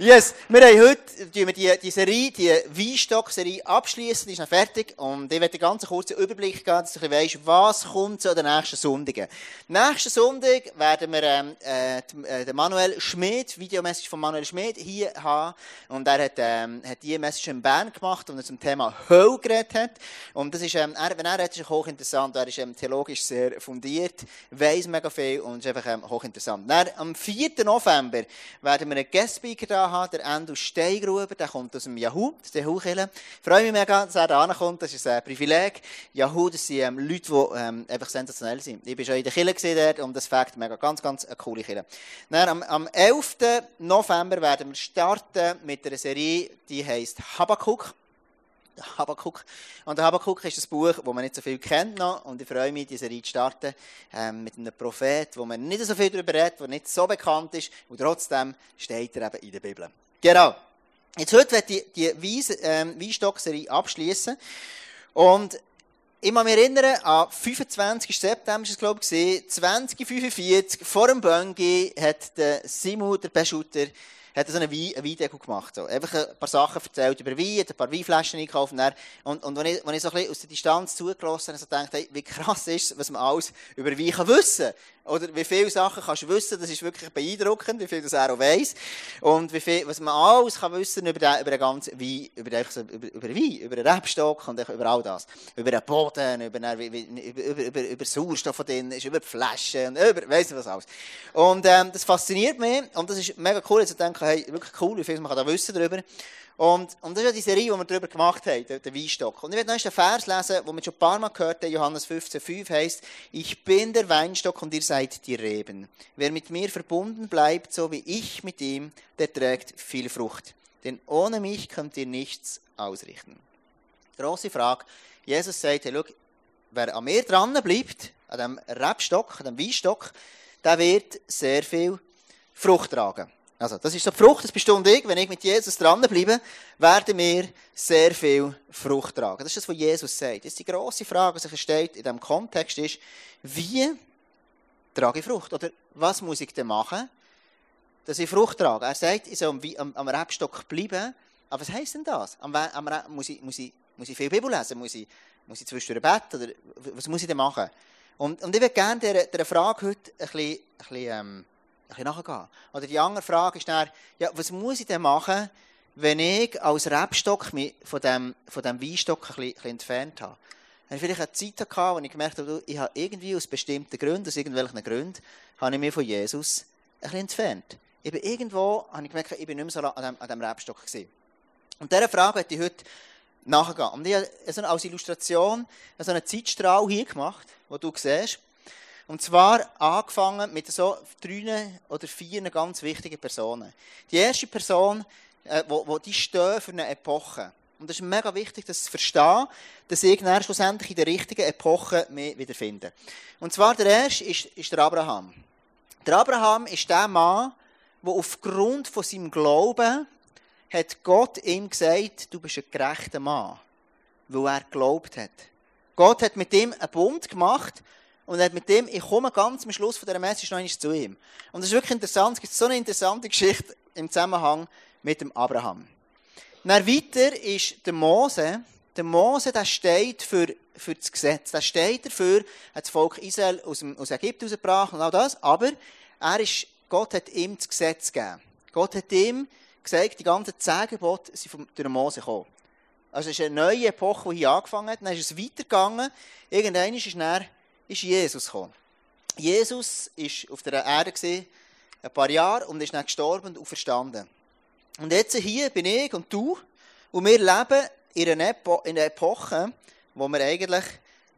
Yes, wir haben heute wir die, die Serie, die Weinstock-Serie abschließen, die ist noch fertig. Und ich werde einen ganz kurzen Überblick geben, dass du weißt, was kommt zu den nächsten Sonntagen. Nächsten Sonntag werden wir ähm, äh, den Manuel Schmidt, Videomessage von Manuel Schmidt, hier haben. Und er hat, ähm, hat diese Message in Bern gemacht und er zum Thema Hölle geredet hat. Und das ist, ähm, er, wenn er redet, ist er hochinteressant. Er ist ähm, theologisch sehr fundiert, weiss mega viel und ist einfach ähm, hochinteressant. Dann, am 4. November werden wir einen Guest-Speaker da haben, der Andrew Steigruber, der kommt aus dem Yahoo, der Yahoo-Kille. Ich freue mich mega, dass er da ankommt, das ist ein Privileg. Yahoo, das sind ähm, Leute, die ähm, einfach sensationell sind. Ich war schon in der Kille dort und das Fakt mega, ganz, ganz eine coole Kille. Dann, am, am 11. November werden wir starten mit einer Serie, die heisst Habakkuk. Habakkuk. Und der Habakkuk ist ein Buch, das man nicht so viel kennt noch. Und ich freue mich, diese Serie zu starten ähm, mit einem Prophet, wo man nicht so viel darüber redet, der nicht so bekannt ist. Und trotzdem steht er eben in der Bibel. Genau. Jetzt heute werde ich die ähm, Weinstock-Serie abschließen. Und ich muss mich erinnern, am 25. September war es, glaube ich, 2045, vor dem Bungee hat der Simon, der Beschutter, hat er so eine Weindeko gemacht. So. Einfach ein paar Sachen erzählt über Wein, ein paar Weinflaschen eingekauft. Und, und, und wenn, ich, wenn ich so ein bisschen aus der Distanz zugelassen habe, so gedacht, hey, wie krass ist es, was man alles über Wein kann wissen kann. Oder wie viele Sachen kannst du wissen, das ist wirklich beeindruckend, wie viel das er auch weiss. Und wie viel, was man alles kann wissen über den, über den ganzen Wein, über, so, über, über Wein, über den Rebstock und über all das. Über den Boden, über, über, über, über Sauerstoff von denen, über die Flaschen, über, weiss nicht was alles. Und, ähm, das fasziniert mich. Und das ist mega cool, jetzt zu denken, hey, wirklich cool, wie viel man da wissen darüber. Und, und das ist ja die Serie, die wir darüber gemacht haben, der, Weinstock. Und ich werde noch einen Vers lesen, wo wir schon ein paar Mal gehört haben, Johannes 15,5 heißt, ich bin der Weinstock und ihr seid die Reben. Wer mit mir verbunden bleibt, so wie ich mit ihm, der trägt viel Frucht. Denn ohne mich könnt ihr nichts ausrichten. Große Frage. Jesus sagt, hey, schau, wer an mir dran bleibt, an dem Rebstock, an dem Weinstock, der wird sehr viel Frucht tragen. Also, das ist so die Frucht, das und ich. Wenn ich mit Jesus dranbleibe, werden wir sehr viel Frucht tragen. Das ist das, was Jesus sagt. Ist die grosse Frage, die sich versteht in diesem Kontext, ist, wie trage ich Frucht? Oder was muss ich denn machen, dass ich Frucht trage? Er sagt, ich soll am, am, am Rebstock bleiben. Aber was heisst denn das? Am, am, muss, ich, muss, ich, muss ich viel Bibel lesen? Muss ich, muss ich zwischendurch beten? Oder was muss ich denn machen? Und, und ich würde gerne dieser, dieser Frage heute ein bisschen, ein bisschen ähm, ein nachgehen. Oder die andere Frage ist dann, ja, was muss ich denn machen, wenn ich als Rebstock mich von dem, von dem Weinstock ein bisschen, ein bisschen entfernt habe? Habe vielleicht eine Zeit gehabt, wo ich gemerkt habe, ich habe irgendwie aus bestimmten Gründen, aus irgendwelchen Gründen, habe ich mich von Jesus ein bisschen entfernt. Ich bin irgendwo, habe ich gemerkt, ich bin nicht mehr so an dem, an dem Rebstock gewesen. Und dieser Frage möchte ich heute nachgehen. Und ich habe als Illustration so einen Zeitstrahl hier gemacht, wo du siehst. Und zwar angefangen mit so drei oder vier ganz wichtigen Personen. Die erste Person, äh, wo, wo die stehen für eine Epoche. Und es ist mega wichtig, das zu verstehen, dass ich dann schlussendlich in der richtigen Epoche mich wiederfinde. Und zwar der erste ist, ist der Abraham. Der Abraham ist der Mann, der aufgrund von seinem Glauben hat Gott ihm gesagt, du bist ein gerechter Mann, weil er geglaubt hat. Gott hat mit ihm einen Bund gemacht und er hat mit dem, ich komme ganz am Schluss von dieser Message noch einmal zu ihm. Und das ist wirklich interessant, es gibt so eine interessante Geschichte im Zusammenhang mit dem Abraham. Dann weiter ist der Mose. Der Mose, der steht für, für das Gesetz. Der steht dafür, hat das Volk Israel aus, dem, aus Ägypten rausgebracht und all das. Aber er ist, Gott hat ihm das Gesetz gegeben. Gott hat ihm gesagt, die ganzen zehn sind von, durch Mose gekommen. Also es ist eine neue Epoche, die hier angefangen hat. Dann ist es weitergegangen. Irgendwann ist er ist Jesus gekommen. Jesus war auf der Erde ein paar Jahre und ist dann gestorben und verstanden. Und jetzt hier bin ich und du und wir leben in einer, Epo in einer Epoche, wo wir eigentlich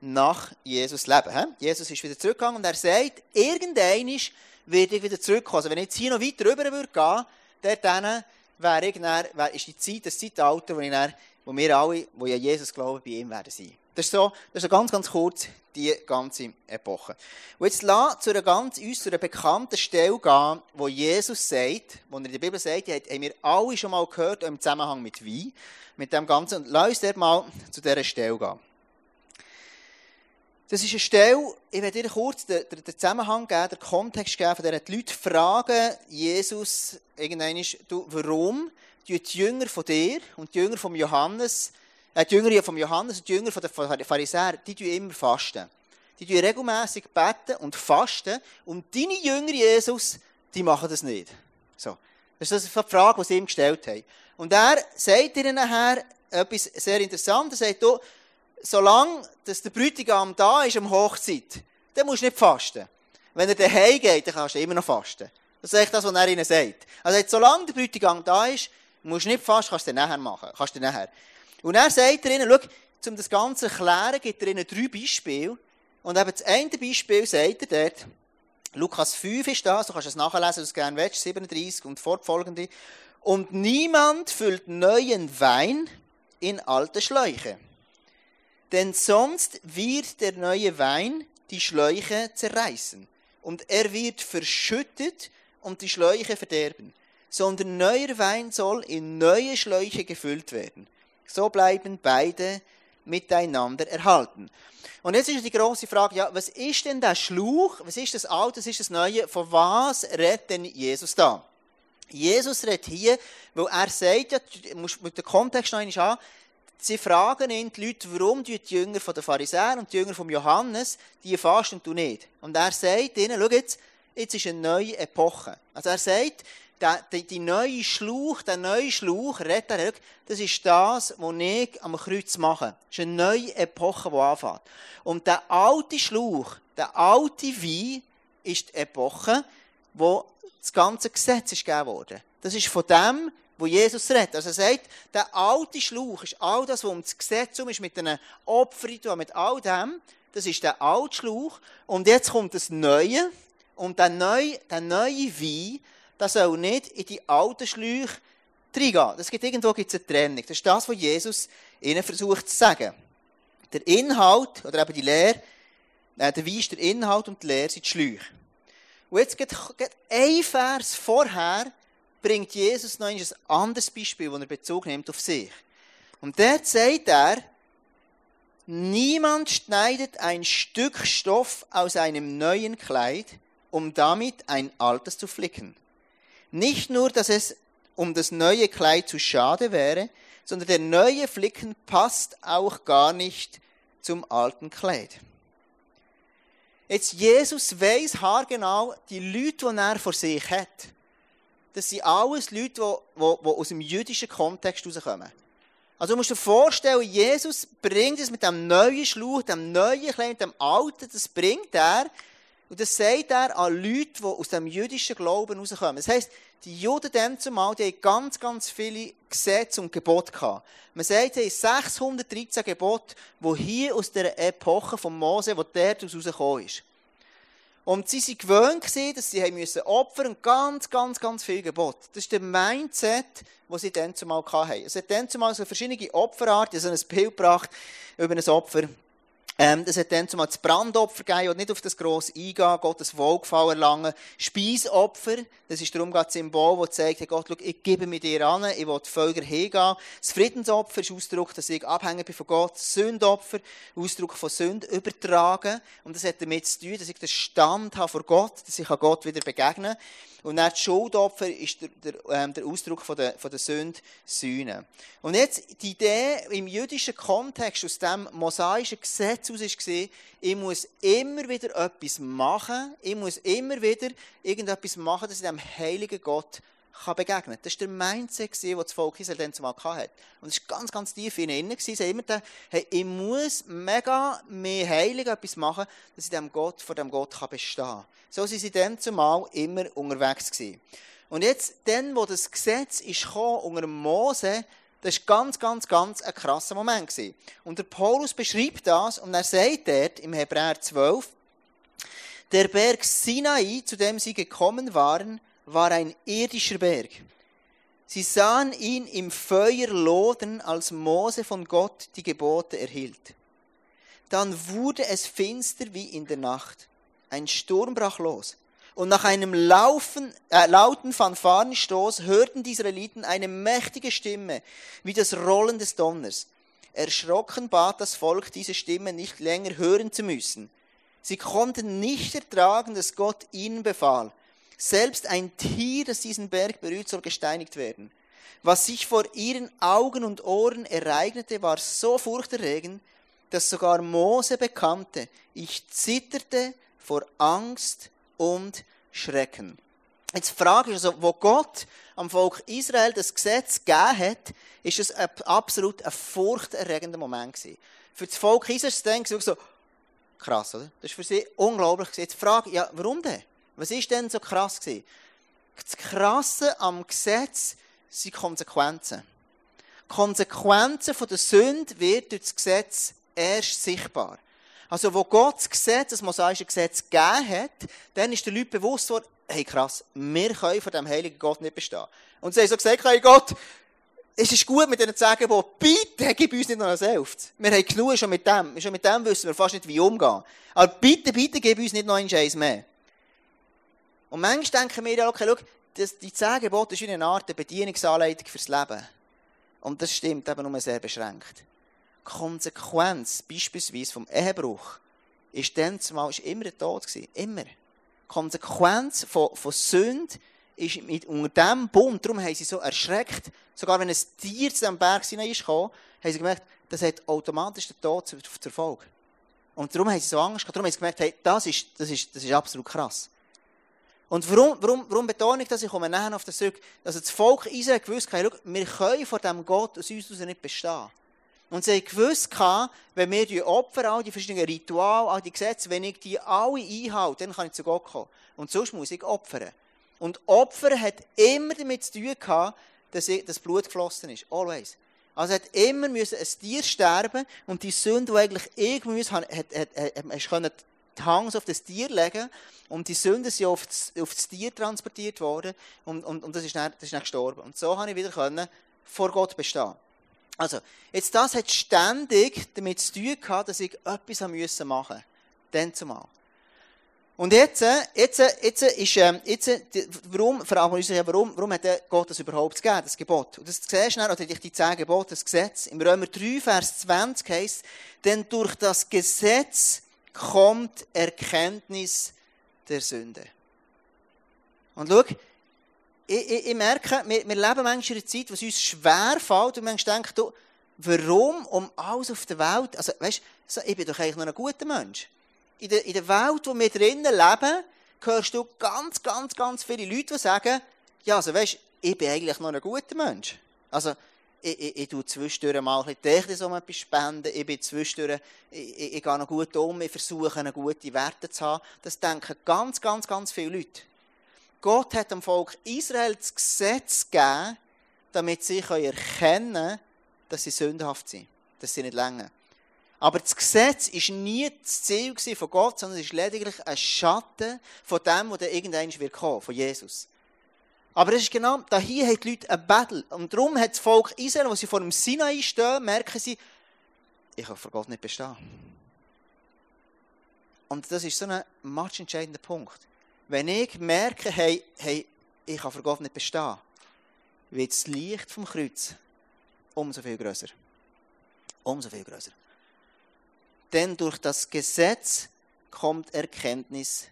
nach Jesus leben. Jesus ist wieder zurückgegangen und er sagt, irgendwann werde ich wieder zurückkommen. Also wenn ich jetzt hier noch weiter rüber würde gehen, dann wäre ich dann, wäre, ist die Zeit, das Zeitalter, wo, ich dann, wo wir alle, die an Jesus glauben, bei ihm werden sein. Das ist so, das ist so ganz, ganz kurz die ganze Epoche. Und jetzt lass zu einer ganz, uns bekannten Stelle gehen, wo Jesus sagt, wo er in der Bibel sagt, die haben wir alle schon mal gehört, im Zusammenhang mit Wein, mit dem Ganzen. Und lass uns dort mal zu dieser Stelle gehen. Das ist eine Stelle, ich werde dir kurz den, den, den Zusammenhang geben, den Kontext geben, von der die Leute fragen Jesus irgendwann, du, warum die Jünger von dir und die Jünger von Johannes, die Jünger von Johannes die Jünger von den Pharisäern, die tun immer fasten. Die tun regelmäßig beten und fasten und deine Jünger, Jesus, die machen das nicht. So. Das ist die Frage, die sie ihm gestellt haben. Und er sagt ihnen nachher etwas sehr Interessantes. Er sagt, solange der Bräutigam da ist am Hochzeit, dann musst du nicht fasten. Wenn er daheim geht, dann kannst du immer noch fasten. Das ist echt das, was er ihnen sagt. Also, solange der Bräutigam da ist, musst du nicht fasten, kannst du nachher machen. Kannst du nachher. Und er sagt er ihnen, schau, um das Ganze zu erklären, gibt er ihnen drei Beispiele. Und eben das eine Beispiel sagt er dort, Lukas 5 ist das, du kannst es nachlesen, wenn du es gerne willst, 37 und fortfolgende. Und niemand füllt neuen Wein in alte Schläuche denn sonst wird der neue Wein die Schläuche zerreißen und er wird verschüttet und die Schläuche verderben, sondern neuer Wein soll in neue Schläuche gefüllt werden. So bleiben beide miteinander erhalten. Und jetzt ist die große Frage, ja, was ist denn der Schluch? Was ist das Alte? Was ist das Neue? Von was redet denn Jesus da? Jesus redet hier, weil er sagt, ja, du musst mit dem Kontext noch einmal an, Sie fragen ihn, die Leute, warum die Jünger von den Pharisäern und die Jünger von Johannes, die fasten und du nicht. Und er sagt ihnen, schau jetzt, jetzt ist eine neue Epoche. Also er sagt, der, die, die neue Schlauch, der neue Schlauch, er, das ist das, was ich am Kreuz mache. Das ist eine neue Epoche, die anfängt. Und der alte Schlauch, der alte Wein, ist die Epoche, wo das ganze Gesetz ist gegeben wurde. Das ist von dem, wo Jesus redet. Also er sagt, der alte Schlauch ist all das, was um das Gesetz um ist, mit den Opfern, mit all dem, das ist der alte Schlauch. Und jetzt kommt das Neue. Und der neue, der neue Wein, das soll nicht in die alten Schläuche reingehen. Das gibt, irgendwo gibt es eine Trennung. Das ist das, was Jesus ihnen versucht zu sagen. Der Inhalt, oder eben die Lehre, äh, der Wein ist der Inhalt und die Lehre sind die Schläuche. Und jetzt geht, geht ein Vers vorher, bringt Jesus noch ein anderes Beispiel, wo er Bezug nimmt auf sich. Und dort sagt er, niemand schneidet ein Stück Stoff aus einem neuen Kleid, um damit ein altes zu flicken. Nicht nur, dass es um das neue Kleid zu schade wäre, sondern der neue Flicken passt auch gar nicht zum alten Kleid. Jetzt Jesus weiß haargenau die Leute, die er vor sich hat das sind alles Leute, die, die, die aus dem jüdischen Kontext herauskommen. Also du musst dir vorstellen, Jesus bringt es mit dem neuen Schlauch, dem neuen Kleid, dem alten, das bringt er. Und das sagt er an Leute, die aus dem jüdischen Glauben herauskommen. Das heisst, die Juden dann zumal, die haben ganz, ganz viele Gesetze und Gebote gehabt. Man sagt, sie haben 613 Gebote, die hier aus der Epoche von Mose, wo der daraus rausgekommen ist. Und sie waren gewöhnt, dass sie müssen opfern und ganz, ganz, ganz viel Gebot. Das ist der Mindset, den sie dann zumal hatten. Es hat dann zumal so verschiedene Opferarten, so ein Bild gebracht über ein Opfer. Ähm, das hat dann zumal das Brandopfer gegeben und nicht auf das grosse Eingehen, Gottes Wohlgefallen erlangen. Speisopfer, das ist darum das Symbol, das zeigt, hey Gott, schau, ich gebe mir dir an, ich will die Völker hingehen. Das Friedensopfer ist Ausdruck, dass ich abhängig bin von Gott. Das Sündopfer, Ausdruck von Sünde übertragen. Und das hat damit zu tun, dass ich den Stand habe vor Gott, dass ich Gott wieder begegnen kann. Und dann das Schuldopfer ist der, der, ähm, der Ausdruck von der, von der Sünde, Sühne. Und jetzt, die Idee im jüdischen Kontext, aus dem mosaischen Gesetz aus war, ich muss immer wieder etwas machen, ich muss immer wieder irgendetwas machen, dass ich dem heiligen Gott kann begegnen Das war der Mindset, den das Volk Israel dann zumal hatte. Und es war ganz, ganz tief in ihnen. Sie haben immer gedacht, hey, ich muss mega mehr heilig etwas machen, dass ich dem Gott, vor dem Gott kann bestehen kann. So sind sie dann zumal immer unterwegs gewesen. Und jetzt, dann, wo das Gesetz ist gekommen, unter Mose, das war ganz, ganz, ganz ein krasser Moment. Gewesen. Und der Paulus beschreibt das und er sagt dort im Hebräer 12, der Berg Sinai, zu dem sie gekommen waren, war ein irdischer Berg. Sie sahen ihn im Feuer lodern, als Mose von Gott die Gebote erhielt. Dann wurde es finster wie in der Nacht. Ein Sturm brach los. Und nach einem Laufen, äh, lauten Fanfarenstoß hörten die Israeliten eine mächtige Stimme, wie das Rollen des Donners. Erschrocken bat das Volk, diese Stimme nicht länger hören zu müssen. Sie konnten nicht ertragen, dass Gott ihnen befahl. Selbst ein Tier, das diesen Berg berührt, soll gesteinigt werden. Was sich vor ihren Augen und Ohren ereignete, war so furchterregend, dass sogar Mose bekannte, ich zitterte vor Angst und Schrecken. Jetzt Frage ist also, wo Gott am Volk Israel das Gesetz gegeben hat, ist es absolut ein furchterregender Moment gewesen. Für das Volk Israel denken sie so, krass, oder? Das ist für sie unglaublich gewesen. Jetzt Frage, ja, warum denn? Was ist denn so krass gewesen? Das Krasse am Gesetz sind Konsequenzen. Konsequenzen von der Sünde wird durch das Gesetz erst sichtbar. Also, wo Gott das Gesetz, das mosaische Gesetz gegeben hat, dann ist den Leuten bewusst worden, hey krass, wir können von dem heiligen Gott nicht bestehen. Und sie haben so gesagt, hey Gott, es ist gut mit diesen zehn Geboten, bitte gib uns nicht noch ein Elftes. Wir haben genug schon mit dem. Schon mit dem wissen wir fast nicht, wie umgehen. Aber bitte, bitte gib uns nicht noch einen mehr. Und manchmal denken wir ja, okay, schau, das, die zehn Gebote ist eine Art Bedienungsanleitung fürs Leben. Und das stimmt eben nur sehr beschränkt. Konsequenz, beispielsweise vom Ehebruch, ist dann zumal ist immer der Tod gewesen. Immer. Konsequenz von, von Sünde ist mit, unter diesem Bund, darum haben sie so erschreckt, sogar wenn ein Tier zu diesem Berg hinein ist gekommen, haben sie gemerkt, das hat automatisch den Tod zur, zur Folge. Und darum haben sie so Angst gehabt, darum haben sie gemerkt, hey, das ist, das ist, das ist absolut krass. Und warum, warum, warum betone ich das? Ich komme nachher auf das zurück. Also das Volk Israel gewusst, hey, wir können vor dem Gott aus uns nicht bestehen. Und sie haben gewusst, wenn wir die Opfer, all die verschiedenen Rituale, all die Gesetze, wenn ich die alle einhalte, dann kann ich zu Gott kommen. Und sonst muss ich opfern. Und Opfer hat immer damit zu tun gehabt, dass das Blut geflossen ist. Always. Also hat immer müssen ein Tier sterben und die Sünde, die eigentlich irgendwie müssen, hat, hat, hat, hat, die Hand auf das Tier legen und die Sünde sind auf das, auf das Tier transportiert worden und, und, und das, ist dann, das ist dann gestorben. Und so habe ich wieder können, vor Gott bestehen. Also, jetzt das hat ständig damit zu tun gehabt, dass ich etwas machen musste. Dann zumal. Und jetzt, jetzt, jetzt ist, ähm, jetzt, warum, fragen wir uns warum, warum hat Gott das überhaupt gegeben, das Gebot? Und das siehst du dann, oder die zehn Gebote, das Gesetz. Im Römer 3, Vers 20 heisst, denn durch das Gesetz kommt Erkenntnis der Sünde. Und schau, ich, ich, ich merke, wir, wir, leben manchmal in einer Zeit, wo es uns schwer fällt und manchmal denken, du, warum um alles auf der Welt, also weißt du, ich bin doch eigentlich noch ein guter Mensch. In der, in der Welt, wo wir drinnen leben, hörst du ganz, ganz, ganz viele Leute, die sagen, ja, also weißt ich bin eigentlich noch ein guter Mensch. Also, ich, ich, ich tue zwischendurch mal ein bisschen um etwas spenden, ich bin zwischendurch, ich, ich, ich gehe noch gut um, ich versuche, eine gute Werte zu haben. Das denken ganz, ganz, ganz viele Leute. Gott hat dem Volk Israel das Gesetz gegeben, damit sie erkennen können, dass sie sündhaft sind, dass sie nicht länger. Aber das Gesetz war nie das Ziel von Gott, sondern es ist lediglich ein Schatten von dem, der irgendwann wird von Jesus. Aber es ist genau, da hier haben die Leute ein Battle. Und darum hat das Volk Israel, als sie vor dem Sinai stehen, merken sie, ich kann vor Gott nicht bestehen. Und das ist so ein matchentscheidender Punkt. Wenn ich merke, hey, hey, ich kann vor Gott nicht bestehen, wird das Licht vom Kreuz umso viel größer. Umso viel größer. Denn durch das Gesetz kommt Erkenntnis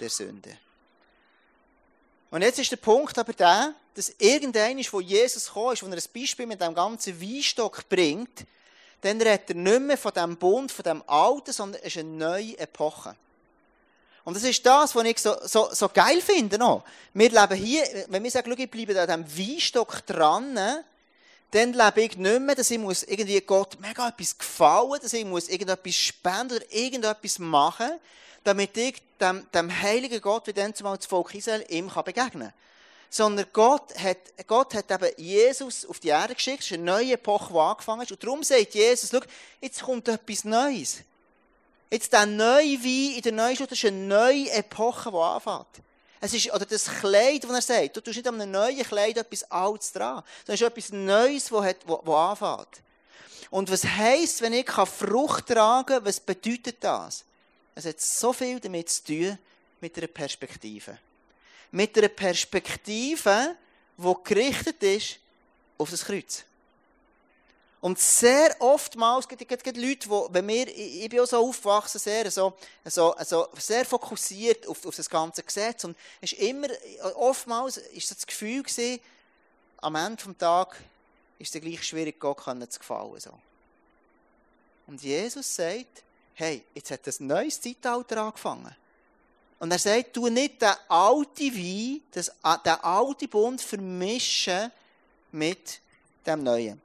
der Sünde. Und jetzt ist der Punkt aber der, dass irgendein ist, wo Jesus gekommen ist, wo er ein Beispiel mit dem ganzen Weinstock bringt, dann redet er nicht mehr von dem Bund, von dem Alten, sondern es ist eine neue Epoche. Und das ist das, was ich so, so, so geil finde. Noch. Wir leben hier, wenn wir sagen, ich bleibe an diesem Weinstock dran, dann lebe ich nicht mehr, dass ich muss irgendwie Gott mega etwas gefallen, dass ich muss irgendetwas spenden oder irgendetwas machen, damit ich dem, dem heiligen Gott, wie dann zumal das Volk Israel, ihm kann begegnen kann. Sondern Gott hat, Gott hat eben Jesus auf die Erde geschickt, es ist eine neue Epoche, die angefangen ist. Und darum sagt Jesus, schau, jetzt kommt etwas Neues. Jetzt der neue Wein in der neuen Schule, das ist eine neue Epoche, die anfängt. Es ist, oder das Kleid, das er sagt, du tust nicht an einem neuen Kleid etwas Altes dran, sondern es ist etwas Neues, das, hat, das, das anfängt. Und was heisst, wenn ich Frucht tragen kann, was bedeutet das? Es hat so viel damit zu tun, mit einer Perspektive. Mit einer Perspektive, die gerichtet ist auf das Kreuz. Und sehr oftmals, gibt es Leute, die, wenn wir, ich bin auch so aufgewachsen, sehr, so, so, so, sehr fokussiert auf, auf das ganze Gesetz. Und ist immer, oftmals ist das Gefühl gewesen, am Ende des Tages ist es gleich schwierig, Gott zu gefallen. So. Und Jesus sagt, hey, jetzt hat ein neues Zeitalter angefangen. Und er sagt, du nicht den alten Wein, den alten Bund vermischen mit dem neuen.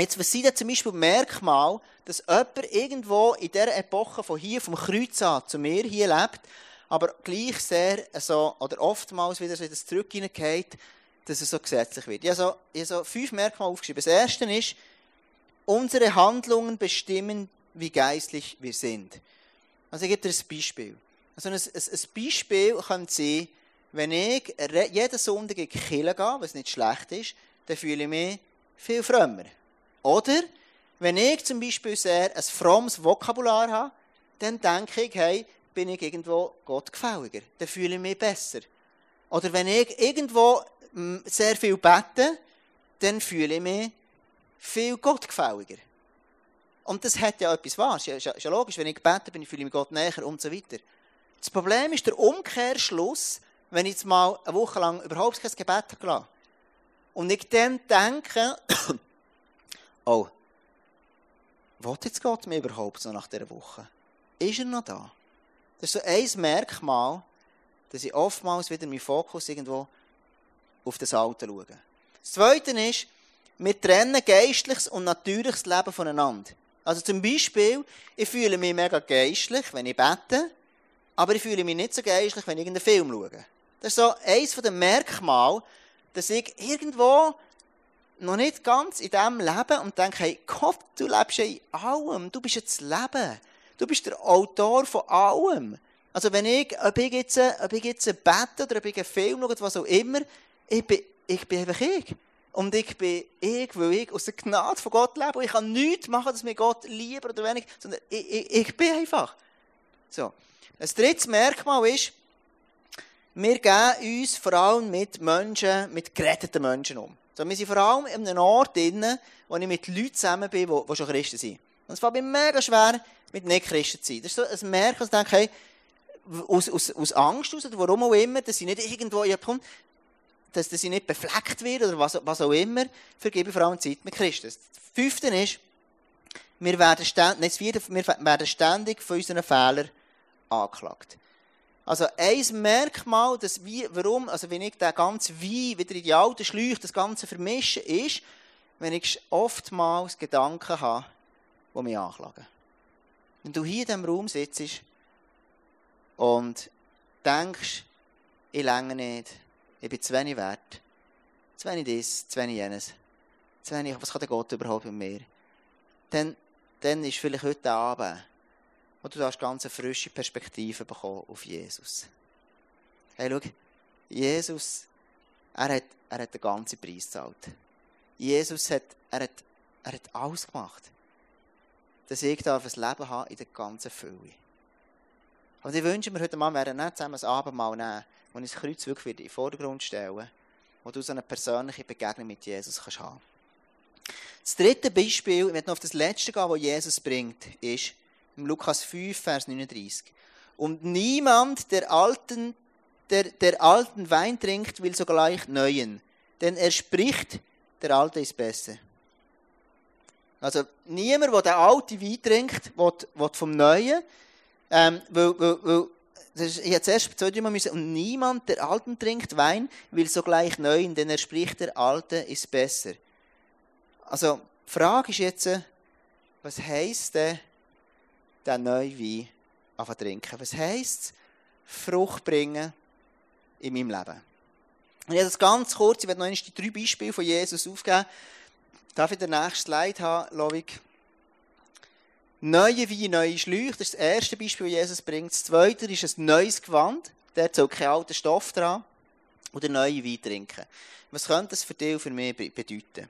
Jetzt, was sind denn zum Beispiel Merkmal, dass jemand irgendwo in dieser Epoche von hier, vom Kreuz an zu mir hier lebt, aber gleich sehr, so, oder oftmals wieder so in das Zurück hineingeht, dass es so gesetzlich wird. Ich habe so, ich habe so fünf Merkmale aufgeschrieben. Das erste ist, unsere Handlungen bestimmen, wie geistlich wir sind. Also ich gebe dir ein Beispiel. Also ein, ein, ein Beispiel könnte sein, wenn ich jeden Sonntag in die Kirche gehe, was nicht schlecht ist, dann fühle ich mich viel frömmer. Oder, wenn ich zum Beispiel sehr ein frommes Vokabular habe, dann denke ich, hey, bin ich irgendwo gottgefälliger. Dann fühle ich mich besser. Oder wenn ich irgendwo mm, sehr viel bete, dann fühle ich mich viel gottgefälliger. Und das hat ja etwas wahr. Ist ja, ist ja logisch, wenn ich bete, bin ich fühle mich Gott näher und so weiter. Das Problem ist der Umkehrschluss, wenn ich jetzt mal eine Woche lang überhaupt kein Gebet habe und ich dann denke, was jetzt Gott mir überhaupt so nach dieser Woche? Ist er noch da? Das ist so ein Merkmal, dass ich oftmals wieder meinen Fokus irgendwo auf das Alte schaue. Das Zweite ist, wir trennen geistliches und natürliches Leben voneinander. Also zum Beispiel, ich fühle mich mega geistlich, wenn ich bete, aber ich fühle mich nicht so geistlich, wenn ich irgendeinen Film schaue. Das ist so eines der Merkmale, dass ich irgendwo noch nicht ganz in dem Leben und denke, hey, Gott, du lebst ja in allem. Du bist jetzt Leben. Du bist der Autor von allem. Also wenn ich, ob ich jetzt, ob ich jetzt bete oder ob ich einen Film schaue, was auch immer, ich bin, ich bin einfach ich. Und ich bin ich, weil ich aus der Gnade von Gott lebe. Und ich kann nichts machen, dass mir Gott lieber oder weniger, sondern ich, ich, ich bin einfach. So. Das dritte Merkmal ist, wir gehen uns vor allem mit Menschen, mit geretteten Menschen um. So, wir sind vor allem in einem Ort drin, wo ich mit Leuten zusammen bin, die, die schon Christen sind. Und es fällt mir mega schwer, mit Nicht-Christen zu sein. Das ist so ein Merken, dass ich denke, hey, aus, aus, aus Angst aus, oder warum auch immer, dass ich nicht irgendwo in Punkt, dass, dass ich nicht befleckt werde, oder was, was auch immer, vergebe vor allem Zeit mit Christen. Das Fünfte ist, wir werden ständig, wir werden ständig von unseren Fehlern angeklagt. Also ein Merkmal, dass wie, warum, also wenn ich den ganzen Wein wieder in die alten Schläuche, das Ganze vermische, ist, wenn ich oftmals Gedanken habe, die mich anklagen. Wenn du hier in diesem Raum sitzt und denkst, ich länge nicht, ich bin zu wenig wert, zu wenig dies, zu wenig jenes, zu wenig, was kann der Gott überhaupt mit mir? Dann, dann ist vielleicht heute Abend und du darfst ganz eine frische Perspektive bekommen auf Jesus. Hey, schau, Jesus, er hat, er hat den ganzen Preis gezahlt. Jesus hat, er hat, er hat alles gemacht, dass ich darf ein Leben haben in der ganzen Fülle. Und ich wünsche mir heute Abend, wir werden zusammen ein Abendmahl nehmen, wo ich das Kreuz wirklich in den Vordergrund stelle, wo du so eine persönliche Begegnung mit Jesus kannst haben. Das dritte Beispiel, ich werde noch auf das letzte gehen, was Jesus bringt, ist, Lukas 5, Vers 39. Und niemand, der alten, der, der alten Wein trinkt, will sogleich neuen. Denn er spricht, der alte ist besser. Also niemand, der den alten Wein trinkt, will, will vom Neuen. Ähm, weil, weil, weil, ich zuerst zwei, drei müssen, und niemand, der alten trinkt Wein, will sogleich neuen, denn er spricht, der alte ist besser. Also, die Frage ist jetzt, was heisst denn, den neuen Wein anfangen trinken. Was heisst es? Frucht bringen in meinem Leben. Und ich das ganz kurz, ich werde noch einmal die drei Beispiele von Jesus aufgeben. Darf ich den nächsten Slide haben, Lovik? Neue Wein, neue Schläuche, das ist das erste Beispiel, das Jesus bringt. Das zweite ist ein neues Gewand, der soll kein alter Stoff dran. Oder neue Wein trinken. Was könnte das für dich und für mich bedeuten?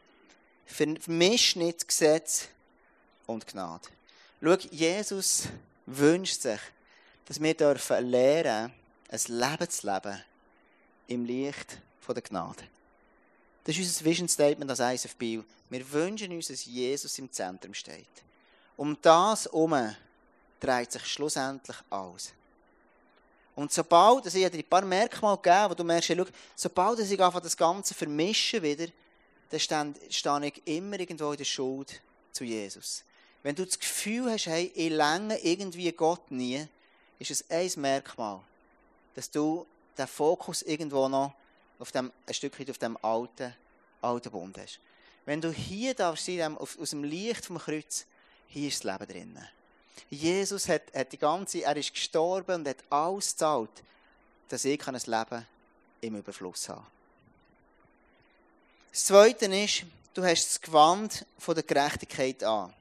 Vermisch nicht Gesetz und Gnade. Schau, Jesus wünscht sich, dass wir dürfen lernen, ein Leben zu leben im Licht der Gnade. Das ist unser Vision Statement als ISF Biel. Wir wünschen uns, dass Jesus im Zentrum steht. Um das herum dreht sich schlussendlich alles. Und sobald, also ich dir ein paar Merkmale gegeben, wo du merkst, schau, sobald ich anfange, das Ganze vermischen wieder, dann stehe ich immer irgendwo in der Schuld zu Jesus. Wenn du das Gefühl hast, hey, ich länge irgendwie Gott nie, ist es ein Merkmal, dass du den Fokus irgendwo noch auf dem, ein Stück weit auf dem alten, alten Bund hast. Wenn du hier darfst sein, aus dem Licht vom Kreuz, hier ist das Leben drin. Jesus hat, hat die ganze, er ist gestorben und hat alles gezahlt, dass ich ein Leben im Überfluss habe. Das Zweite ist, du hast das Gewand von der Gerechtigkeit an.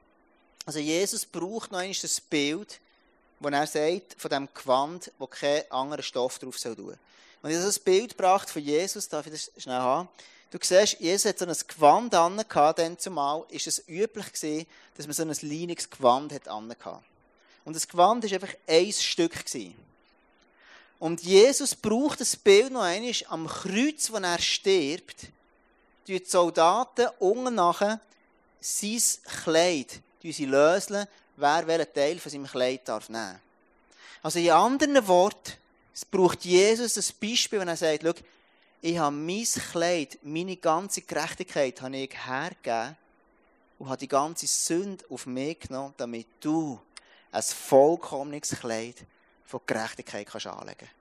Also Jesus braucht noch einmal das Bild, wo er sagt, von dem Gewand, wo kein anderer Stoff drauf soll. Und ich habe das Bild gebracht von Jesus, darf ich das schnell haben? Du siehst, Jesus hat so ein Gewand an, dann zumal ist es üblich gewesen, dass man so ein leiniges Gewand hat an. Und das Gewand war einfach ein Stück gewesen. Und Jesus braucht das Bild noch einmal am Kreuz, wo er stirbt, die Soldaten unten nachher sein Kleid sie lösen, wer welchen Teil von seinem Kleid darf nehmen. Also in anderen Worten, es braucht Jesus ein Beispiel, wenn er sagt, ich habe mein Kleid, meine ganze Gerechtigkeit habe ich hergegeben und habe die ganze Sünde auf mich genommen, damit du ein vollkommenes Kleid von Gerechtigkeit kannst anlegen kannst.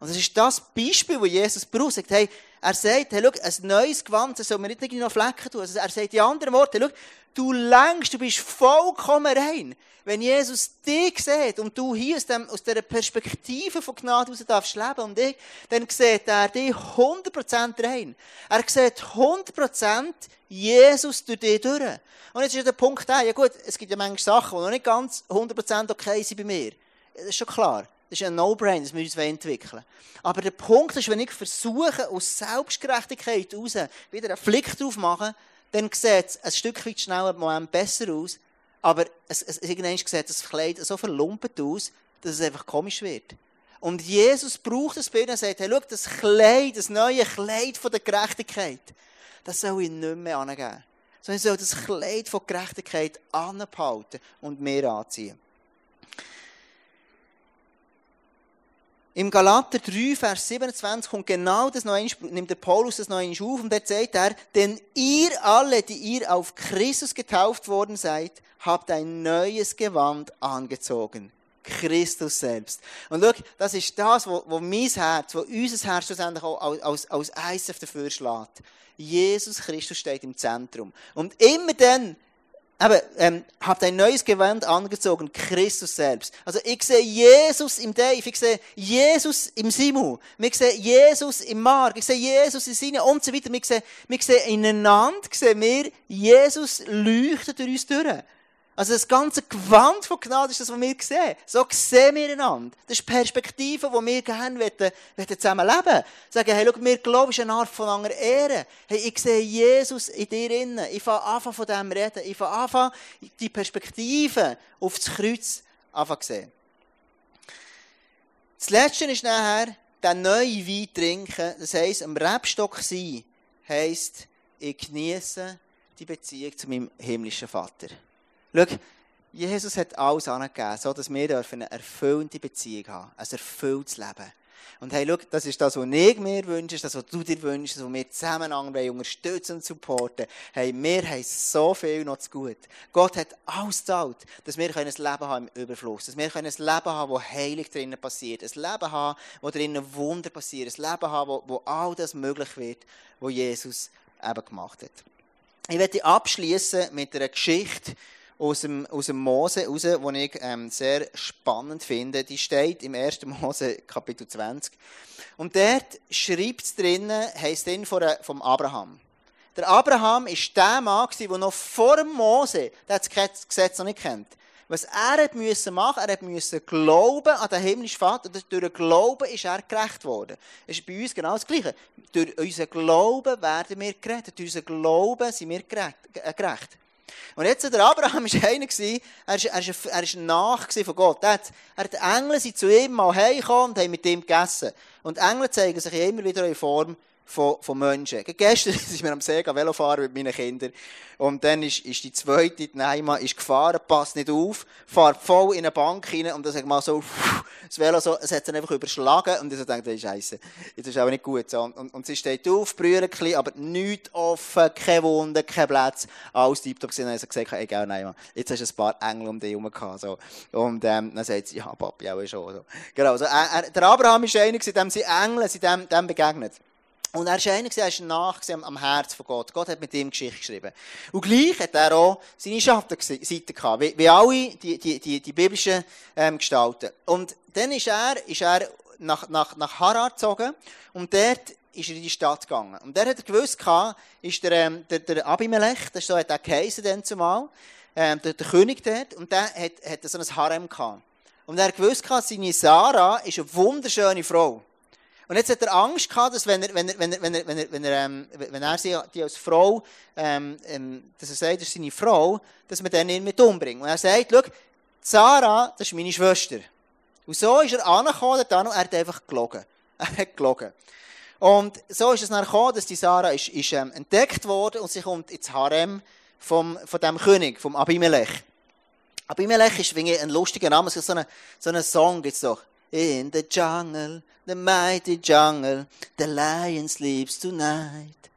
Und das ist das Beispiel, das Jesus braucht. Sagt, hey, er sagt, hey, schau, ein neues Gewand, das soll man nicht noch Flecken tun. Also er sagt in anderen Worten, schau, du längst, du bist vollkommen rein. Wenn Jesus dich sieht und du hier aus, dem, aus dieser Perspektive von Gnade heraus darfst leben und ich, dann sieht er dich 100% rein. Er sieht 100% Jesus durch dich durch. Und jetzt ist der Punkt da, ja gut, es gibt ja manchmal Sachen, die noch nicht ganz 100% okay sind bei mir. Das ist schon klar. Das ist ein No-Brain, das wir uns entwickeln Aber der Punkt ist, wenn ich versuche, aus Selbstgerechtigkeit heraus wieder einen Flick drauf machen, dann sieht es ein Stück weit schneller Moment besser aus. Aber es, es, irgendwann sieht das Kleid so verlumpet aus, dass es einfach komisch wird. Und Jesus braucht das Bild und sagt, hey, schau, das Kleid, das neue Kleid von der Gerechtigkeit, das soll ich nicht mehr angeben. Sondern ich soll das Kleid von Gerechtigkeit anbehalten und mehr anziehen. Im Galater 3, Vers 27 kommt genau das noch einmal, nimmt der Paulus das noch auf und dort sagt er, denn ihr alle, die ihr auf Christus getauft worden seid, habt ein neues Gewand angezogen. Christus selbst. Und schau, das ist das, wo, wo mein Herz, wo unser Herz schlussendlich auch als, als ISF dafür schlägt. Jesus Christus steht im Zentrum. Und immer dann, aber ähm, habt ein neues Gewand angezogen, Christus selbst. Also ich sehe Jesus im Dave, ich sehe Jesus im Simu, ich sehe Jesus im Mark, ich sehe Jesus in Sinne und so weiter. Wir sehen, wir sehen ineinander, sehen wir, Jesus leuchtet durch uns durch. Also das ganze Gewand von Gnade ist das, was wir sehen. So sehen wir einander. Das ist die Perspektive, die wir gerne wollen, wollen zusammen leben Sagen, hey, schau, mir Glaube ist eine Art von einer Ehre. Hey, ich sehe Jesus in dir innen. Ich fange an von dem reden. Ich fange an, die Perspektive auf das Kreuz anfangen zu sehen. Das Letzte ist nachher, den neuen Wein trinken. Das heisst, am Rebstock sein, heisst, ich genieße die Beziehung zu meinem himmlischen Vater. Jesus hat alles angegeben, so dass wir eine erfüllende Beziehung haben, ein erfülltes Leben. Und hey, schau, das ist das, was ich mir wünsche, das, was du dir wünschst, was wir zusammen unterstützen und supporten. Hey, wir haben so viel noch zu gut. Gott hat alles gezahlt, dass wir ein Leben haben im Überfluss, dass wir ein Leben haben, wo heilig drinnen passiert, ein Leben haben, wo drinnen Wunder passiert, ein Leben haben, wo, wo all das möglich wird, was Jesus eben gemacht hat. Ich werde abschließen mit einer Geschichte, aus dem, aus dem Mose raus, die ich ähm, sehr spannend finde. Die steht im 1. Mose Kapitel 20. Und dort schreibt es drinnen, heisst drin vom Abraham. Der Abraham ist der Mann, der noch vor dem Mose das Gesetz noch nicht kennt. Was er hat müssen machen, er hat müssen glauben an den himmlischen Vater. Und durch den Glauben ist er gerecht worden. Das ist bei uns genau das Gleiche. Durch unseren Glauben werden wir gerettet. Durch unseren Glauben sind wir gerecht. Und jetzt, der Abraham war einer, er er ist nach von Gott. Er hat, hat Engel sind zu ihm mal heimgekommen und haben mit ihm gegessen. Und Engel zeigen sich immer wieder in Form von, von Menschen. Gestern sind wir am See Velofahren mit meinen Kindern. Und dann ist, ist die zweite, die Neima, ist gefahren, passt nicht auf, fährt voll in eine Bank rein und dann sagt mal so, das Velo so, es hat dann einfach überschlagen und so denkt, das ist scheiße. Das ist aber nicht gut. So. Und, und, und sie steht auf, brüllt ein bisschen, aber nichts offen, keine Wunden, kein Platz. Alles tiptop gesehen. Dann hat sie gesagt, egal, Neima, jetzt hast du ein paar Engel um dich herum gehabt. So. Und ähm, dann sagt sie, ja, Papi, auch schon. So. Genau, also, äh, der Abraham ist einer, dem sie Engel, sie dem, dem begegnet. Und er ist einer, er ist nach am Herz von Gott. Gott hat mit ihm Geschichte geschrieben. Und gleich hat er auch seine Schattenseite gehabt, wie, wie alle die, die, die, die biblischen ähm, Gestalten. Und dann ist er, ist er nach, nach, nach Harar gezogen und dort ist er in die Stadt gegangen. Und der hat er gewusst, ist der, ähm, der, der Abimelech, das so, hat er geheißen dann zumal, ähm, der, der König dort, und der hat, hat so ein Harem gehabt. Und er hat gewusst, seine Sarah ist eine wunderschöne Frau. Und jetzt hat er Angst gehabt, dass wenn er, wenn er, wenn er, wenn er, wenn er, wenn er, ähm, wenn er sie die als Frau, ähm, ähm, dass er sagt, das ist seine Frau, dass man den nicht mit umbringt. Und er sagt, schau, Sarah, das ist meine Schwester. Und so ist er angekommen, und er hat einfach gelogen. Er hat gelogen. Und so ist es dann gekommen, dass die Sarah ist, ist ähm, entdeckt worden und sie kommt ins Harem vom, von dem König, vom Abimelech. Abimelech ist ein lustiger Name, so ein so eine Song gibt's doch. In the jungle, the mighty jungle, the lion sleeps tonight.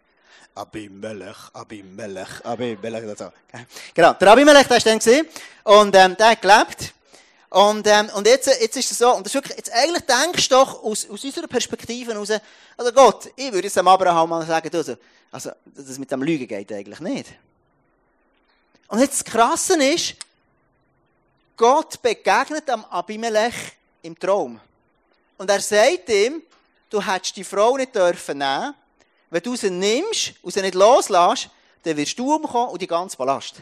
Abimelech, Abimelech, Abimelech. So. Genau, der Abimelech, der ist dann und ähm, der hat gelebt. Und, ähm, und jetzt, jetzt ist es so, und das ist wirklich, jetzt eigentlich denkst du doch aus, aus unserer Perspektive heraus, also Gott, ich würde jetzt dem Abraham mal sagen, du, also, also, das mit dem Lügen geht eigentlich nicht. Und jetzt das Krasse ist, Gott begegnet am Abimelech im Traum. Und er sagt ihm, du hättest die Frau nicht dürfen nehmen. Wenn du sie nimmst und sie nicht loslässt, dann wirst du umkommen und die ganze Ballast.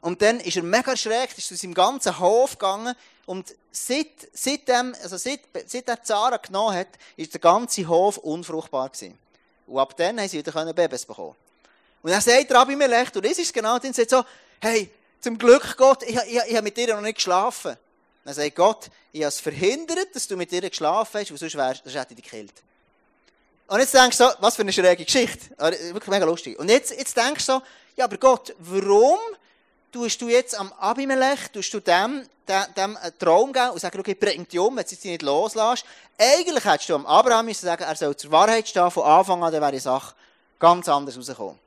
Und dann ist er mega schräg, ist zu seinem ganzen Hof gegangen und seit, seitdem, also seit, seit er Zara genommen hat, ist der ganze Hof unfruchtbar gewesen. Und ab dann haben sie wieder Babys bekommen. Und dann sagt Rabbi Melech, und das ist genau, dann sagt so, hey, zum Glück Gott, ich, ich, ich habe mit dir noch nicht geschlafen. Dann sagt Gott, ich habe es verhindert, dass du mit ihr geschlafen hast, weil sonst, wär, sonst hätte ich dich gekillt. Und jetzt denkst du so, was für eine schräge Geschichte. Wirklich mega lustig. Und jetzt, jetzt denkst du so, ja, aber Gott, warum tust du jetzt am Abimelech, tust du dem, dem, dem einen Traum geben und sagen, okay, bring dich um, wenn du sie nicht loslässt. Eigentlich hättest du am Abraham müssen sagen, er soll zur Wahrheit stehen, von Anfang an, dann wäre die Sache ganz anders rausgekommen.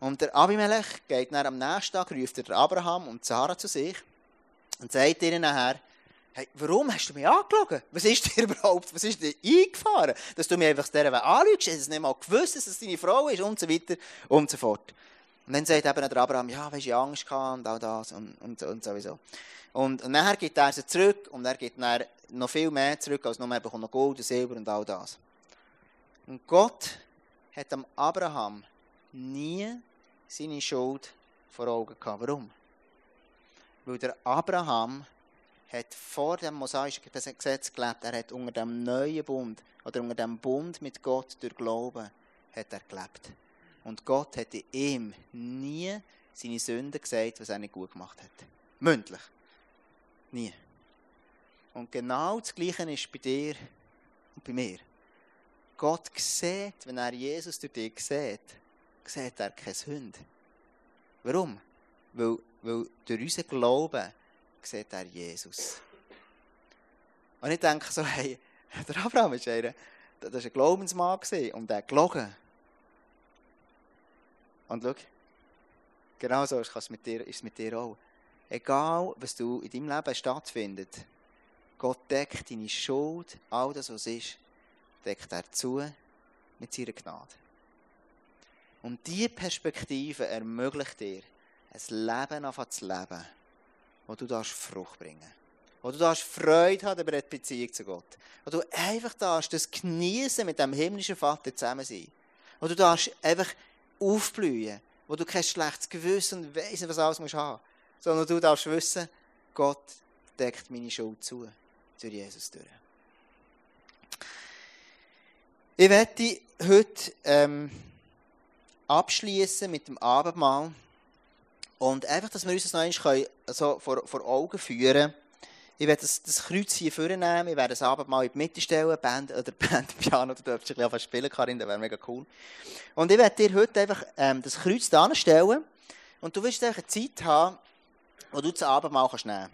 Und der Abimelech geht dann am nächsten Tag, ruft der Abraham und Sarah zu sich und sagt ihnen nachher, hey, warum hast du mich angelogen? Was ist dir überhaupt, was ist dir eingefahren? Dass du mir einfach dieser anlügst, du es nicht mal gewusst, dass es deine Frau ist und so weiter und so fort. Und dann sagt eben der Abraham, ja, weißt du, Angst gehabt und all das und, und, und sowieso. Und, und nachher gibt er sie zurück und er gibt dann noch viel mehr zurück, als nur er noch Gold und Silber und all das. Und Gott hat am Abraham nie seine Schuld vor Augen gehabt. Warum? Weil der Abraham hat vor dem mosaischen Gesetz gelebt. Er hat unter dem neuen Bund oder unter dem Bund mit Gott durch Glauben hat er gelebt. Und Gott hat ihm nie seine Sünden gesagt, was er nicht gut gemacht hat. Mündlich. Nie. Und genau das Gleiche ist bei dir und bei mir. Gott sieht, wenn er Jesus durch dich sieht, sieht er keine Sünde. Warum? Weil weil durch unseren Glauben sieht er Jesus. Und ich denke so, hey, der Abraham ist einer, das war ein Glaubensmann und der gelogen. Und schau, genau so ist es mit dir, ist es mit dir auch. Egal, was du in deinem Leben stattfindet, Gott deckt deine Schuld, all das, was ist, deckt er zu mit seiner Gnade. Und diese Perspektive ermöglicht dir, ein Leben anfangen zu leben, wo du darfst Frucht bringen wo du darfst Freude haben über die Beziehung zu Gott, wo du einfach darfst das genießen mit dem himmlischen Vater zusammen sein, wo du darfst einfach aufblühen, wo du kein schlechtes Gewissen und nicht, was alles musst haben, sondern du darfst wissen, Gott deckt meine Schuld zu, durch Jesus durch. Ich werde heute ähm, abschließen mit dem Abendmahl. Und einfach, dass wir uns das noch einmal so vor, vor Augen führen ich werde das, das Kreuz hier vornehmen, ich werde das Abendmahl in die Mitte stellen, Band oder Band, Piano, du darfst ein bisschen spielen, Karin, das wäre mega cool. Und ich werde dir heute einfach ähm, das Kreuz da stellen und du wirst eine Zeit haben, wo du das Abendmahl kannst nehmen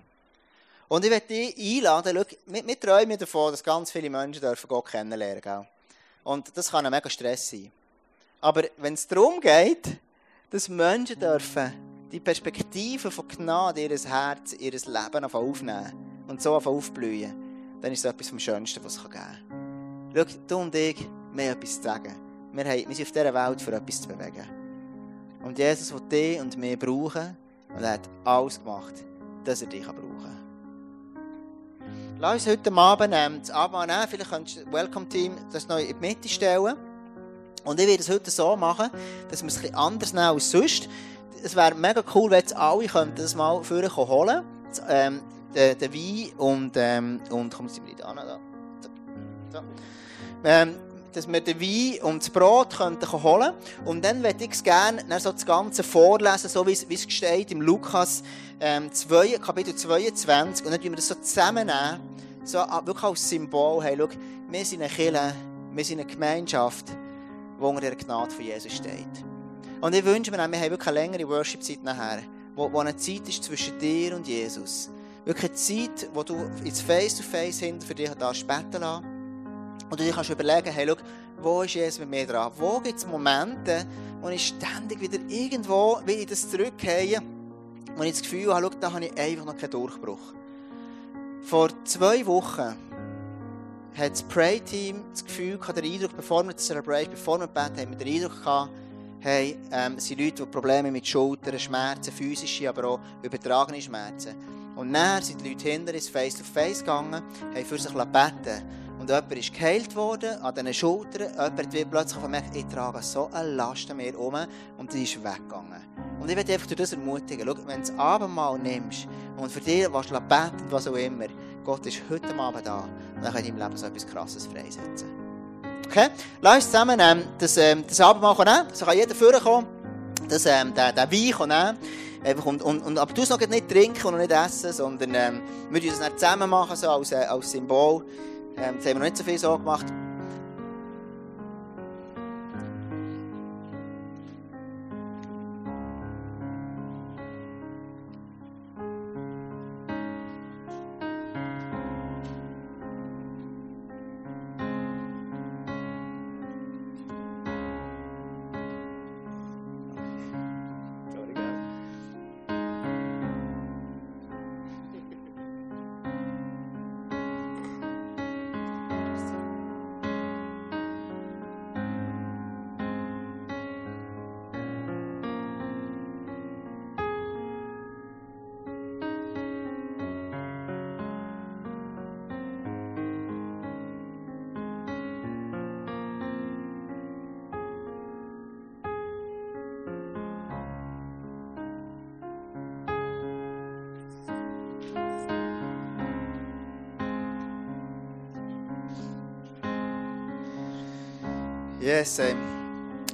Und ich werde dich einladen, schau, wir, wir träumen davon, dass ganz viele Menschen dürfen Gott kennenlernen dürfen. Und das kann ein mega Stress sein. Aber wenn es darum geht, dass Menschen dürfen die Perspektive von Gnade in ihr Herz, in ihr Leben aufnehmen und so aufblühen, dann ist das etwas vom Schönsten, was es geben kann. Schau, du und ich, wir haben etwas zu sagen. Wir, haben, wir sind auf dieser Welt, für etwas zu bewegen. Und Jesus will dich und mich brauchen und er hat alles gemacht, dass er dich brauchen kann. Lass uns heute Abend ähm, das Abendmahl nehmen. Vielleicht könntest du das Welcome-Team das noch in die Mitte stellen. Und ich werde es heute so machen, dass wir es ein anders nehmen als sonst. Es wäre mega cool, wenn jetzt alle könnten das mal für holen ähm, den, den Wein und, ähm, und kommen Sie mir nicht an, da. So. Ähm, dass wir den Wein und das Brot könnten holen Und dann würde ich es gerne so das Ganze vorlesen, so wie es, wie es steht im Lukas ähm, 2, Kapitel 22. Und dann tun wir das so zusammennehmen, so wirklich als Symbol. Hey, schau, wir sind eine Kirche, wir sind eine Gemeinschaft wo unter der Gnade von Jesus steht. Und ich wünsche mir, wir haben wirklich eine längere Worship-Zeit nachher, wo, wo eine Zeit ist zwischen dir und Jesus. Wirklich eine Zeit, wo du ins Face-to-Face hinter für dich da beten lassen. Und du dir kannst überlegen, hey, schau, wo ist Jesus mit mir dran? Wo gibt es Momente, wo ich ständig wieder irgendwo will ich das zurückgehe, wo ich das Gefühl habe, schau, da habe ich einfach noch keinen Durchbruch. Vor zwei Wochen hat das Pray-Team das Gefühl gehabt, den Eindruck, bevor wir das Celebration, bevor wir beten, haben wir den Eindruck gehabt, hey, ähm, sind Leute, die Probleme mit Schultern, Schmerzen, physische, aber auch übertragene Schmerzen. Und dann sind die Leute hinter uns face-to-face gegangen, haben für sich beten Und jemand ist geheilt worden an diesen Schultern. Jemand wird plötzlich gemerkt, ich trage so eine Last an mir um und die ist weggegangen. Und ich werde einfach durch das ermutigen. Schau, wenn du das Abendmahl nimmst und für dich was beten was auch immer, Gott ist heute Abend da und er kann deinem Leben so etwas Krasses freisetzen. Okay? Lass uns zusammen ähm, das, ähm, das Abendmahl nehmen. So kann jeder vorkommen, das, ähm, den, den Wein nehmen. Einfach und, und, und, aber du es noch nicht trinken und nicht essen, sondern ähm, wir müssen das zusammen machen, so als, äh, als Symbol. Ähm, das haben wir noch nicht so viel so gemacht. Yes, ähm.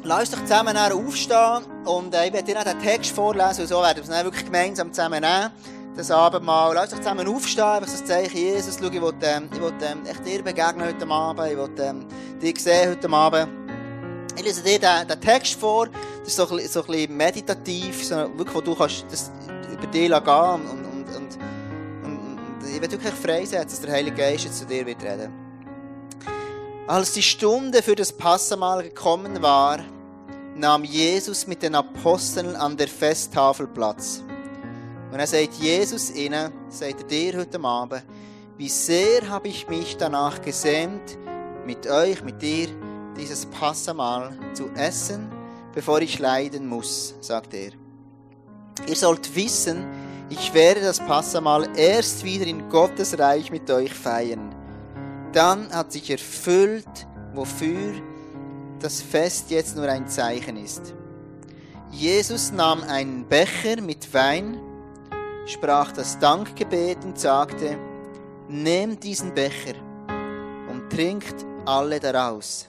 Lass doch zusammen aufstehen und äh, ich werde dir noch den Text vorlesen und so werden wir es dann wirklich gemeinsam zusammen nehmen. Das Abendmahl. Lass doch zusammen aufstehen, einfach so das Zeichen Jesus. Schau, ich will, ähm, ich will ähm, echt dir begegnen heute Abend. Ich will ähm, dich sehen heute Abend. Ich lese dir den, den Text vor. Das ist so ein, so ein bisschen meditativ, so, wirklich, wo du kannst das über dich gehen und, und, und, und, und ich will wirklich freisetzen, dass der Heilige Geist jetzt zu dir wird reden als die Stunde für das Passamahl gekommen war, nahm Jesus mit den Aposteln an der Festtafel Platz. Und er sagt Jesus ihnen, sagt er dir heute Abend, wie sehr habe ich mich danach gesehnt, mit euch, mit dir, dieses Passamahl zu essen, bevor ich leiden muss, sagt er. Ihr sollt wissen, ich werde das Passamahl erst wieder in Gottes Reich mit euch feiern. Dann hat sich erfüllt, wofür das Fest jetzt nur ein Zeichen ist. Jesus nahm einen Becher mit Wein, sprach das Dankgebet und sagte, Nehmt diesen Becher und trinkt alle daraus.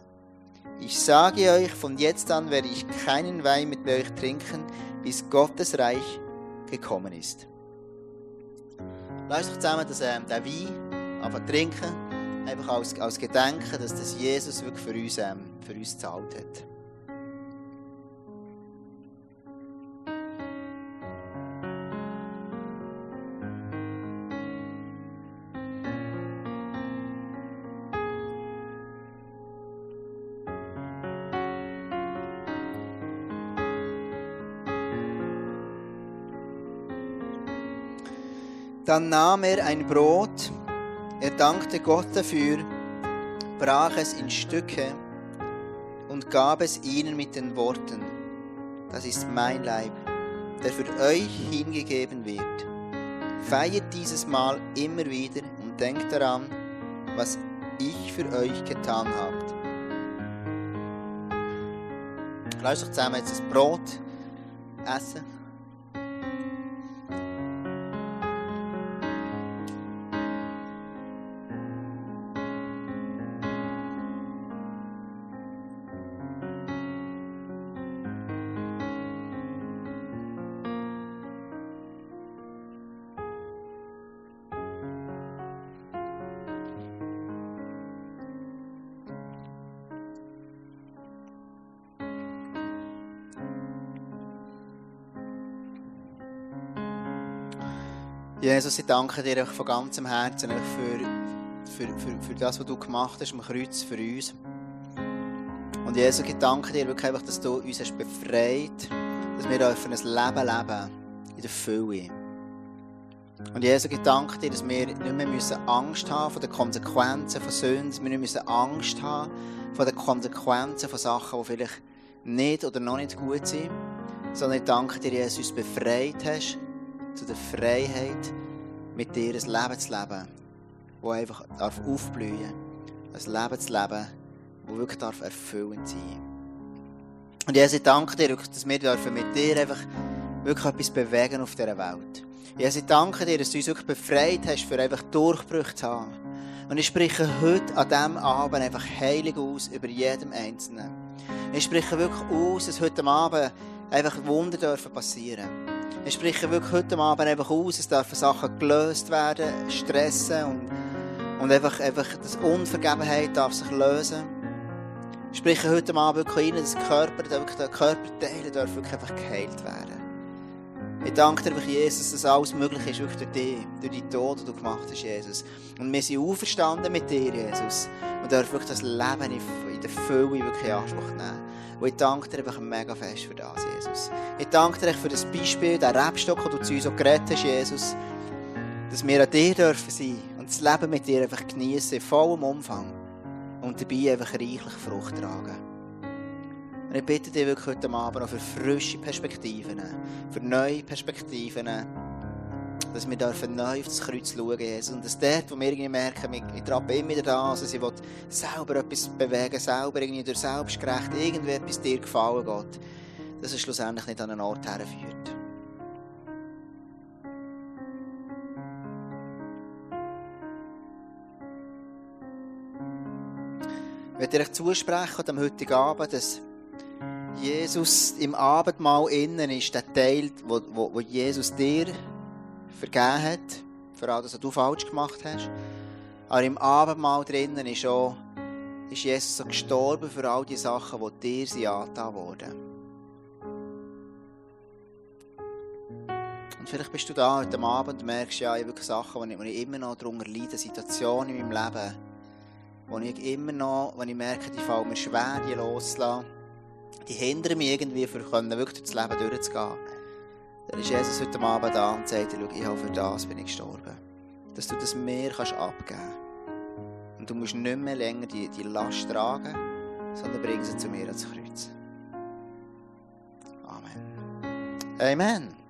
Ich sage euch, von jetzt an werde ich keinen Wein mit euch trinken, bis Gottes Reich gekommen ist. Lass uns zusammen das, ähm, den Wein einfach trinken, einfach als, als Gedenken, dass das Jesus wirklich für uns, ähm, für uns gezahlt hat. Dann nahm er ein Brot, er dankte Gott dafür, brach es in Stücke und gab es ihnen mit den Worten, das ist mein Leib, der für euch hingegeben wird. Feiert dieses Mal immer wieder und denkt daran, was ich für euch getan habt. Lass uns zusammen jetzt das Brot essen. Jesus, ich danke dir von ganzem Herzen für, für, für, für das, was du gemacht hast am Kreuz für uns. Und Jesus, ich danke dir wirklich einfach, dass du uns hast befreit, dass wir ein Leben leben in der Fülle. Und Jesus, ich danke dir, dass wir nicht mehr müssen Angst haben vor den Konsequenzen von Sünden, dass wir nicht müssen Angst haben vor den Konsequenzen von Sachen, die vielleicht nicht oder noch nicht gut sind, sondern ich danke dir, Jesus, uns befreit hast zu der Freiheit, mit dir ein Leben zu leben, das einfach darf aufblühen darf. Ein Leben zu leben, das wirklich darf erfüllend sein darf. Und Jesus, ich danke dir, dass wir mit dir einfach wirklich etwas bewegen auf dieser Welt. Jesus, ich danke dir, dass du uns wirklich befreit hast, für einfach Durchbrüche zu haben. Und ich spreche heute an diesem Abend einfach heilig aus über jedem Einzelnen. Ich spreche wirklich aus, dass heute Abend einfach Wunder dürfen passieren ich spreche wirklich heute Abend einfach aus, es dürfen Sachen gelöst werden, stressen und, und einfach, einfach das Unvergebenheit darf sich lösen. Ich spreche heute Abend wirklich rein, dass Körper, der Körperteile dürfen wirklich einfach geheilt werden. Ich danke dir, Jesus, dass alles möglich ist, durch dich, durch die Tod, die du gemacht hast, Jesus. Und wir sind auferstanden mit dir, Jesus. Und dürfen wirklich das Leben in der Fülle wirklich in Anspruch nehmen. Und ich danke dir einfach mega fest für das, Jesus. Ich danke dir für das Beispiel, den Rebstock, den du zu uns geredet hast, Jesus. Dass wir an dir dürfen sein und das Leben mit dir einfach genießen, in vollem Umfang. Und dabei einfach reichlich Frucht tragen. Und ich bitte dich wirklich heute Abend auch für frische Perspektiven, für neue Perspektiven, dass wir dürfen neu auf das Kreuz schauen, Jesus. Und dass dort, wo wir irgendwie merken, ich, trappe immer wieder da, also ich will selber etwas bewegen, selber irgendwie durch Selbstgerecht, irgendwie etwas dir gefallen, Gott, dass es schlussendlich nicht an einen Ort herführt. Ich werde dir zusprechen am heutigen Abend, dass Jesus im Abendmahl innen ist, der Teil, wo, wo, wo Jesus dir vergeben hat, für all das, was du falsch gemacht hast. Aber im Abendmahl drinnen ist auch, ist Jesus so gestorben für all die Sachen, die dir sind angetan wurden. Und vielleicht bist du da heute Abend und merkst, ja, ich habe wirklich Sachen, wo ich, ich immer noch darunter leide, Situationen in meinem Leben, wo ich immer noch, wenn ich merke, die fallen mir schwer, die loszulassen, die hindern mich irgendwie, für wirklich durch das Leben durchzugehen dann ist Jesus heute Abend da und sagt, schau, ich habe für das bin ich gestorben. Dass du das mehr kannst abgeben kannst. Und du musst nicht mehr länger die, die Last tragen, sondern bring sie zu mir ans Kreuz. Amen. Amen.